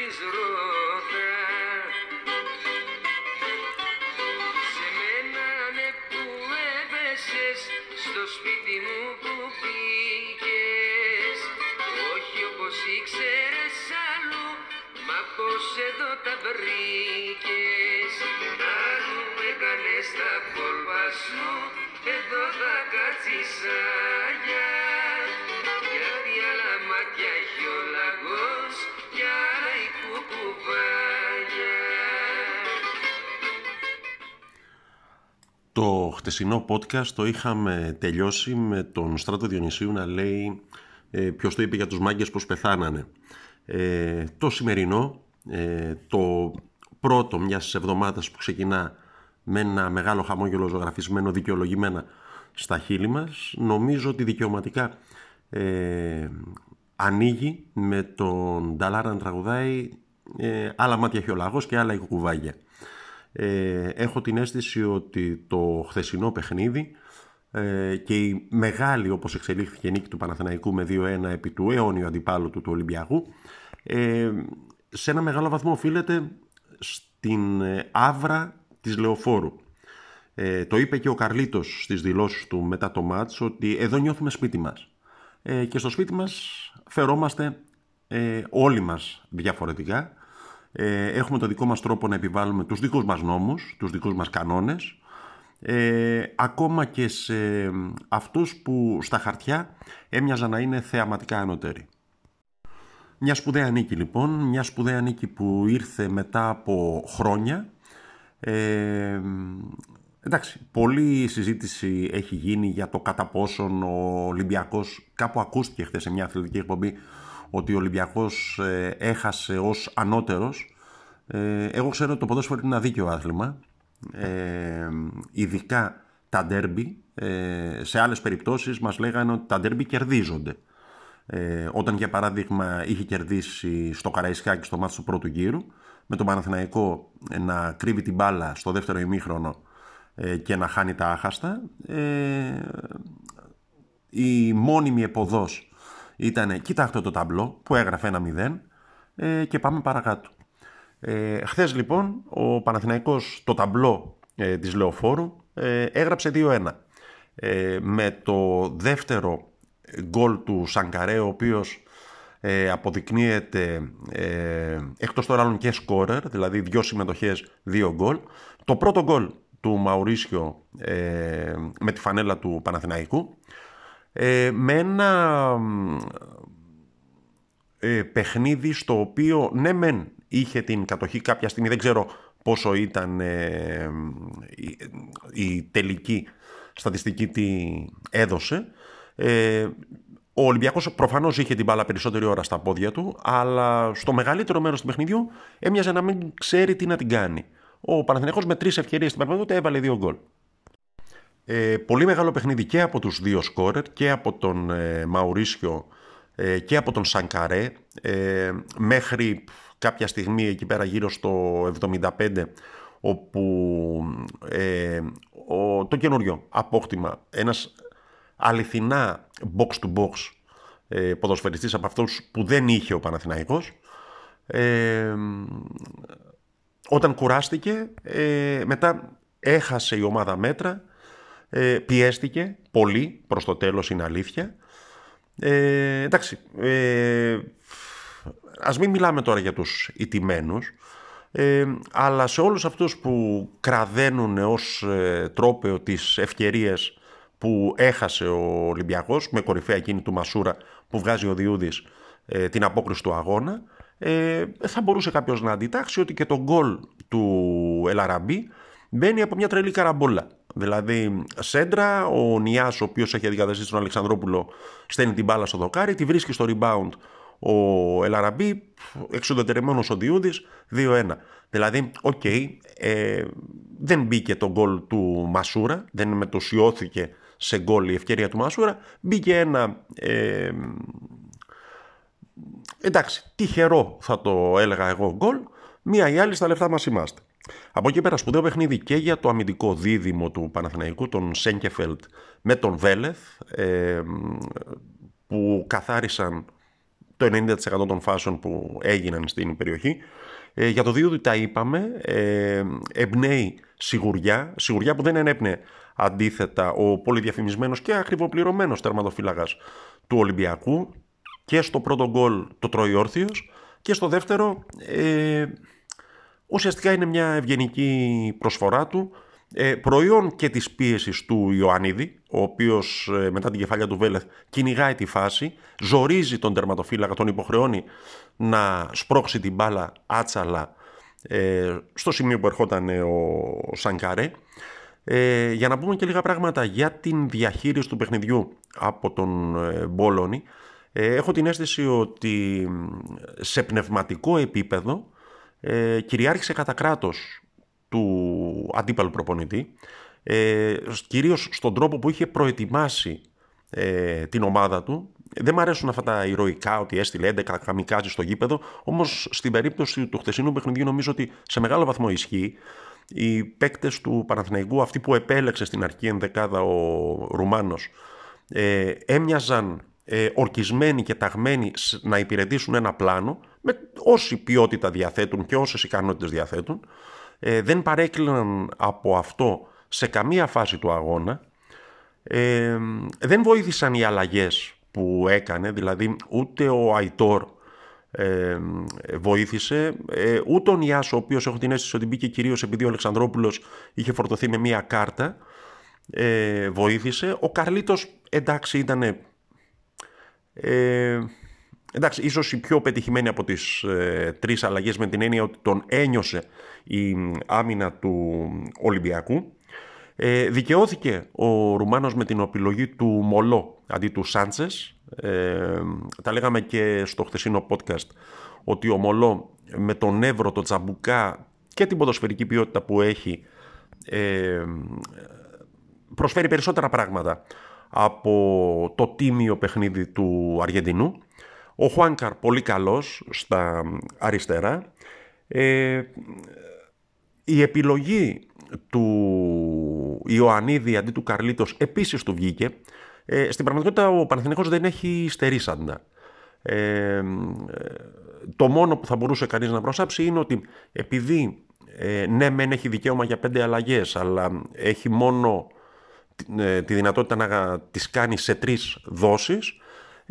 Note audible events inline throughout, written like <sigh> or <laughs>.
της ρώτα Σε μένα ναι που έπεσες στο σπίτι μου που μπήκες Όχι όπως ήξερες αλλού μα πως εδώ τα βρήκες. Αν μου έκανες τα κόλπα σου εδώ θα κάτσεις χτεσινό podcast το είχαμε τελειώσει με τον Στράτο Διονυσίου να λέει ε, ποιος το είπε για τους μάγκες πως πεθάνανε. Ε, το σημερινό, ε, το πρώτο μιας εβδομάδας που ξεκινά με ένα μεγάλο χαμόγελο ζωγραφισμένο δικαιολογημένα στα χείλη μας, νομίζω ότι δικαιωματικά ε, ανοίγει με τον Νταλάρα να τραγουδάει ε, άλλα μάτια χιολάγος και άλλα η κουκουβάγια. Ε, έχω την αίσθηση ότι το χθεσινό παιχνίδι ε, και η μεγάλη όπως εξελίχθηκε νίκη του Παναθηναϊκού με 2-1 επί του αιώνιου αντιπάλου του του Ολυμπιακού ε, σε ένα μεγάλο βαθμό οφείλεται στην ε, άβρα της Λεωφόρου. Ε, το είπε και ο Καρλίτος στις δηλώσεις του μετά το μάτς ότι εδώ νιώθουμε σπίτι μας. Ε, και στο σπίτι μας φερόμαστε ε, όλοι μας διαφορετικά. Ε, έχουμε το δικό μας τρόπο να επιβάλλουμε τους δικούς μας νόμους, τους δικούς μας κανόνες. Ε, ακόμα και σε αυτούς που στα χαρτιά έμοιαζαν να είναι θεαματικά ανωτέροι. Μιας σπουδαία νίκη λοιπόν, μιας σπουδαία νίκη που ήρθε μετά από χρόνια. Ε, εντάξει, πολλή συζήτηση έχει γίνει για το κατά πόσον ο Ολυμπιακός, κάπου ακούστηκε χθες σε μια αθλητική εκπομπή, ότι ο Ολυμπιακός ε, έχασε ως ανώτερος. Ε, εγώ ξέρω ότι το ποδόσφαιρο είναι ένα δίκαιο άθλημα, ε, ειδικά τα ντέρμπι. Ε, σε άλλες περιπτώσεις μας λέγανε ότι τα ντέρμπι κερδίζονται. Ε, όταν για παράδειγμα είχε κερδίσει στο Καραϊσκάκι στο μάτι του πρώτου γύρου με τον Παναθηναϊκό να κρύβει την μπάλα στο δεύτερο ημίχρονο ε, και να χάνει τα άχαστα ε, η μόνιμη εποδός ήταν κοιτάξτε το ταμπλό που έγραφε ένα μηδέν ε, και πάμε παρακάτω. Ε, χθες λοιπόν ο Παναθηναϊκός το ταμπλό ε, της Λεωφόρου ε, έγραψε 2-1 ε, με το δεύτερο γκολ του Σανκαρέ, ο οποίος ε, αποδεικνύεται ε, εκτός τώρα άλλων και σκόρερ, δηλαδή δύο συμμετοχές, δύο γκολ. Το πρώτο γκολ του Μαουρίσιο ε, με τη φανέλα του Παναθηναϊκού, ε, με ένα ε, παιχνίδι στο οποίο ναι μεν είχε την κατοχή κάποια στιγμή, δεν ξέρω πόσο ήταν ε, η, η τελική στατιστική τι έδωσε, ε, ο Ολυμπιακός προφανώς είχε την μπάλα περισσότερη ώρα στα πόδια του, αλλά στο μεγαλύτερο μέρος του παιχνιδιού έμοιαζε να μην ξέρει τι να την κάνει. Ο Παναθηναϊκός με τρεις ευκαιρίες στην πραγματικότητα έβαλε δύο γκολ. Ε, πολύ μεγάλο παιχνίδι και από τους δύο σκόρερ, και από τον ε, Μαουρίσιο ε, και από τον Σανκαρέ, ε, μέχρι κάποια στιγμή εκεί πέρα γύρω στο 75, όπου ε, ο, το καινούριο απόκτημα, ένας αληθινά box to box ε, ποδοσφαιριστής από αυτούς που δεν είχε ο Παναθηναϊκός ε, όταν κουράστηκε ε, μετά έχασε η ομάδα μέτρα ε, πιέστηκε πολύ προς το τέλος είναι αλήθεια ε, εντάξει ε, ας μην μιλάμε τώρα για τους ιτημένους ε, αλλά σε όλους αυτούς που κραδένουν ως ε, τρόπεο τις ευκαιρίες που έχασε ο Ολυμπιακός με κορυφαία εκείνη του Μασούρα που βγάζει ο Διούδης ε, την απόκρουση του αγώνα ε, θα μπορούσε κάποιος να αντιτάξει ότι και το γκολ του Ελ Αραμπί μπαίνει από μια τρελή καραμπόλα. Δηλαδή, σέντρα, ο Νιάς, ο οποίος έχει αντικαταστήσει τον Αλεξανδρόπουλο, στέλνει την μπάλα στο δοκάρι, τη βρίσκει στο rebound ο Ελ Αραμπί, εξουδετερωμένος ο Διούδης, 2-1. Δηλαδή, ok, okay, ε, δεν μπήκε το γκολ του Μασούρα, δεν μετοσιώθηκε σε γκολ η ευκαιρία του Μασούρα. Μπήκε ένα. Ε, εντάξει, τυχερό θα το έλεγα εγώ γκολ. Μία ή άλλη στα λεφτά μας είμαστε. Από εκεί πέρα σπουδαίο παιχνίδι και για το αμυντικό δίδυμο του Παναθηναϊκού, τον Σέγκεφελτ με τον Βέλεθ, ε, που καθάρισαν το 90% των φάσεων που έγιναν στην περιοχή. Ε, για το Δίωδη τα είπαμε, ε, εμπνέει σιγουριά, σιγουριά που δεν ενέπνεε αντίθετα ο πολυδιαφημισμένος και ακριβοπληρωμένος τερματοφύλακας του Ολυμπιακού και στο πρώτο γκολ το τρώει όρθιος και στο δεύτερο ε, ουσιαστικά είναι μια ευγενική προσφορά του ε, προϊόν και της πίεσης του Ιωαννίδη, ο οποίος ε, μετά την κεφαλιά του Βέλεθ κυνηγάει τη φάση, ζορίζει τον τερματοφύλακα, τον υποχρεώνει να σπρώξει την μπάλα άτσαλα ε, στο σημείο που ερχόταν ο Σανκαρέ. Ε, για να πούμε και λίγα πράγματα για την διαχείριση του παιχνιδιού από τον ε, Μπόλωνη, έχω την αίσθηση ότι σε πνευματικό επίπεδο ε, κυριάρχησε κατά κράτος του αντίπαλου προπονητή, ε, κυρίως στον τρόπο που είχε προετοιμάσει ε, την ομάδα του. Δεν μου αρέσουν αυτά τα ηρωικά ότι έστειλε 11 καμικάζι στο γήπεδο, όμως στην περίπτωση του χθεσινού παιχνιδιού νομίζω ότι σε μεγάλο βαθμό ισχύει. Οι παίκτες του Παναθηναϊκού, αυτοί που επέλεξε στην αρχή ενδεκάδα ο Ρουμάνος, ε, έμοιαζαν ε, ορκισμένοι και ταγμένοι να υπηρετήσουν ένα πλάνο με όση ποιότητα διαθέτουν και όσες ικανότητες διαθέτουν ε, δεν παρέκλειναν από αυτό σε καμία φάση του αγώνα. Ε, δεν βοήθησαν οι αλλαγές που έκανε, δηλαδή ούτε ο Αϊτόρ ε, βοήθησε, ε, ούτε ο Νιάς, ο οποίος έχω την αίσθηση ότι μπήκε κυρίως επειδή ο Αλεξανδρόπουλος είχε φορτωθεί με μία κάρτα, ε, βοήθησε. Ο Καρλίτος, εντάξει, ήταν... Ε, εντάξει, ίσως η πιο πετυχημένη από τις ε, τρεις αλλαγές με την έννοια ότι τον ένιωσε η άμυνα του Ολυμπιακού. Ε, δικαιώθηκε ο Ρουμάνος με την επιλογή του Μολό αντί του Σάντσες. Ε, τα λέγαμε και στο χθεσινό podcast ότι ο Μολό με τον Εύρο, το Τσαμπουκά και την ποδοσφαιρική ποιότητα που έχει ε, προσφέρει περισσότερα πράγματα από το τίμιο παιχνίδι του Αργεντινού. Ο Χουάνκαρ πολύ καλός στα αριστερά. Ε, η επιλογή του Ιωαννίδη αντί του Καρλίτος επίσης του βγήκε. Ε, στην πραγματικότητα ο Παναθηναϊκός δεν έχει στερήσαντα. Ε, το μόνο που θα μπορούσε κανείς να προσάψει είναι ότι επειδή ε, ναι μεν έχει δικαίωμα για πέντε αλλαγές αλλά έχει μόνο ε, τη δυνατότητα να τις κάνει σε τρεις δόσεις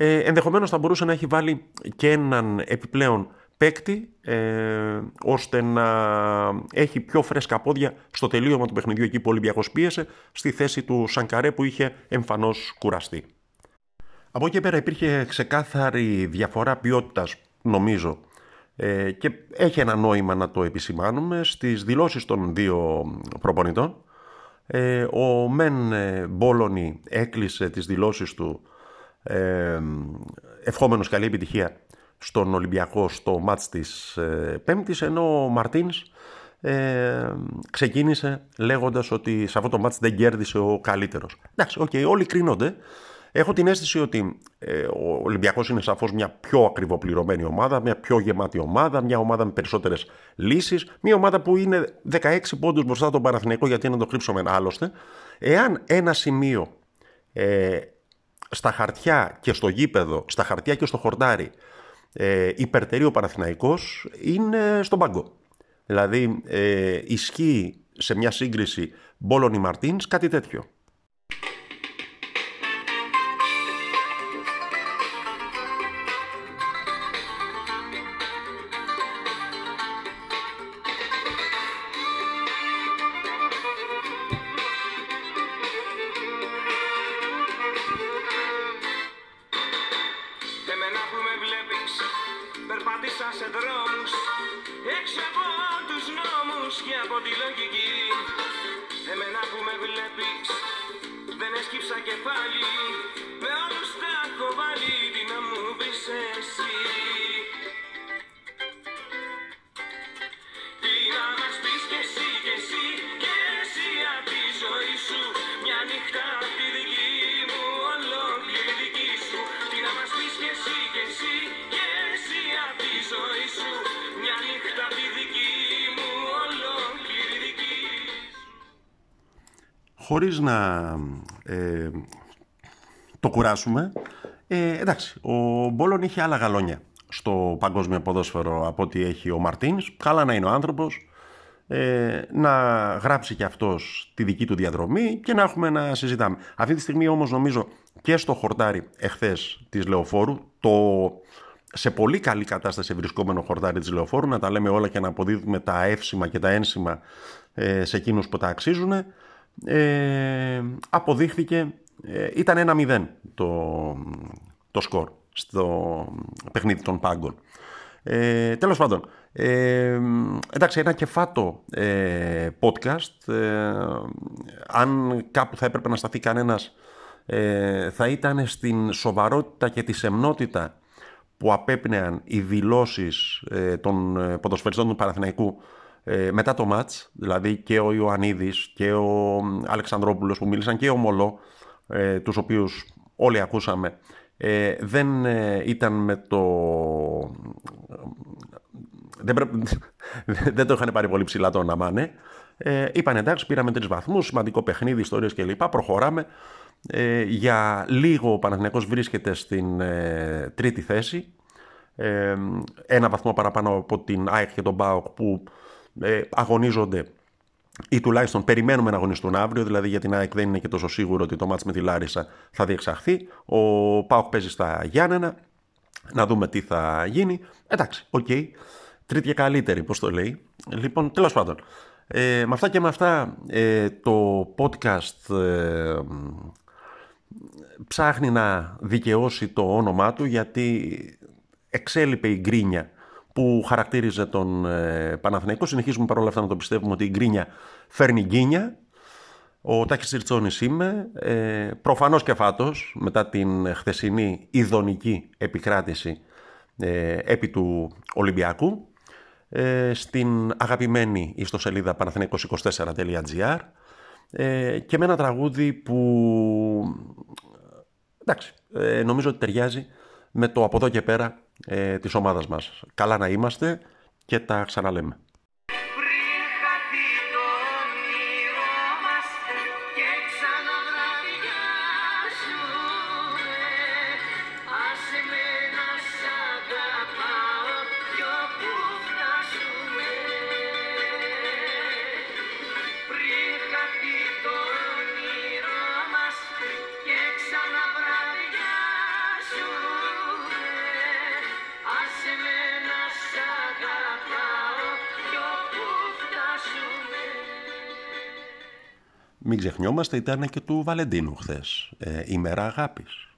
ε, ενδεχομένως θα μπορούσε να έχει βάλει και έναν επιπλέον παίκτη ε, ώστε να έχει πιο φρέσκα πόδια στο τελείωμα του παιχνιδιού εκεί που ο Ολυμπιακός πίεσε στη θέση του Σανκαρέ που είχε εμφανώς κουραστεί. Από εκεί πέρα υπήρχε ξεκάθαρη διαφορά ποιότητας νομίζω ε, και έχει ένα νόημα να το επισημάνουμε στις δηλώσεις των δύο προπονητών. Ε, ο Μεν Μπόλωνη έκλεισε τις δηλώσεις του ε, ευχόμενος καλή επιτυχία στον Ολυμπιακό στο μάτς της ε, Πέμπτης, ενώ ο Μαρτίνς ε, ξεκίνησε λέγοντας ότι σε αυτό το μάτς δεν κέρδισε ο καλύτερος. Εντάξει, okay, όλοι κρίνονται. Έχω την αίσθηση ότι ε, ο Ολυμπιακός είναι σαφώς μια πιο ακριβοπληρωμένη ομάδα, μια πιο γεμάτη ομάδα, μια ομάδα με περισσότερες λύσεις, μια ομάδα που είναι 16 πόντους μπροστά τον Παναθηναϊκό γιατί να το κρύψουμε άλλωστε. Εάν ένα σημείο ε, στα χαρτιά και στο γήπεδο, στα χαρτιά και στο χορτάρι ε, υπερτερεί ο Παναθηναϊκός είναι στον πάγκο. Δηλαδή ε, ισχύει σε μια σύγκριση Μπόλονι Μαρτίνς κάτι τέτοιο. και από τη λογική. Εμένα που με βλέπεις δεν έσκυψα κεφάλι. Με όλους τα έχω βάλει τι να μου πεις εσύ. Χωρίς να ε, το κουράσουμε, Ε, εντάξει, ο Μπόλον είχε άλλα γαλόνια στο παγκόσμιο ποδόσφαιρο από ό,τι έχει ο Μαρτίνς. Καλά να είναι ο άνθρωπος, ε, να γράψει και αυτός τη δική του διαδρομή και να έχουμε να συζητάμε. Αυτή τη στιγμή όμως νομίζω και στο χορτάρι εχθές της Λεωφόρου, το σε πολύ καλή κατάσταση βρισκόμενο χορτάρι της Λεωφόρου, να τα λέμε όλα και να αποδίδουμε τα εύσημα και τα ένσημα ε, σε εκείνους που τα αξίζουν, ε, αποδείχθηκε, ε, ήταν ένα 0 το, το σκορ στο παιχνίδι των πάγκων. Ε, τέλος πάντων, ε, εντάξει, ένα κεφάτο ε, podcast, ε, αν κάπου θα έπρεπε να σταθεί κανένας, ε, θα ήταν στην σοβαρότητα και τη σεμνότητα που απέπνεαν οι δηλώσεις ε, των ε, ποδοσφαιριστών του Παναθηναϊκού ε, μετά το μάτς, δηλαδή και ο Ιωαννίδης και ο Αλεξανδρόπουλος που μίλησαν και ο Μολό, ε, τους οποίους όλοι ακούσαμε, ε, δεν ήταν με το... Δεν, <laughs> δεν το είχαν πάρει πολύ ψηλά το όνομα, ναι. Ε, είπαν εντάξει, πήραμε τρεις βαθμούς, σημαντικό παιχνίδι, ιστορίες κλπ. Προχωράμε. Ε, για λίγο ο Παναθηναϊκός βρίσκεται στην ε, τρίτη θέση. Ε, ένα βαθμό παραπάνω από την ΑΕΚ και τον ΠΑΟΚ που ε, αγωνίζονται ή τουλάχιστον περιμένουμε να αγωνιστούν αύριο, δηλαδή για την ΑΕΚ δεν είναι και τόσο σίγουρο ότι το ματς με τη Λάρισα θα διεξαχθεί. Ο ΠΑΟΚ παίζει στα Γιάννενα, να δούμε τι θα γίνει. Εντάξει, ok. Okay. Τρίτη και καλύτερη, πώς το λέει. Λοιπόν, τέλος πάντων. Ε, με αυτά και με αυτά ε, το podcast ε, ψάχνει να δικαιώσει το όνομά του γιατί εξέλιπε η γκρίνια που χαρακτήριζε τον ε, Παναθηναϊκό. Συνεχίζουμε παρόλα αυτά να το πιστεύουμε ότι η γκρίνια φέρνει γκίνια. Ο Τάκης Ριτσόνης είμαι, ε, προφανώς και φάτος, μετά την χθεσινή ειδονική επικράτηση ε, επί του Ολυμπιακού, ε, στην αγαπημένη ιστοσελίδα παναθηναϊκός24.gr ε, και με ένα τραγούδι που εντάξει, ε, νομίζω ότι ταιριάζει με το από εδώ και πέρα ε, της ομάδας μας. Καλά να είμαστε και τα ξαναλέμε. Μην ξεχνιόμαστε, ήταν και του Βαλεντίνου χθες. Ε, ημέρα αγάπης.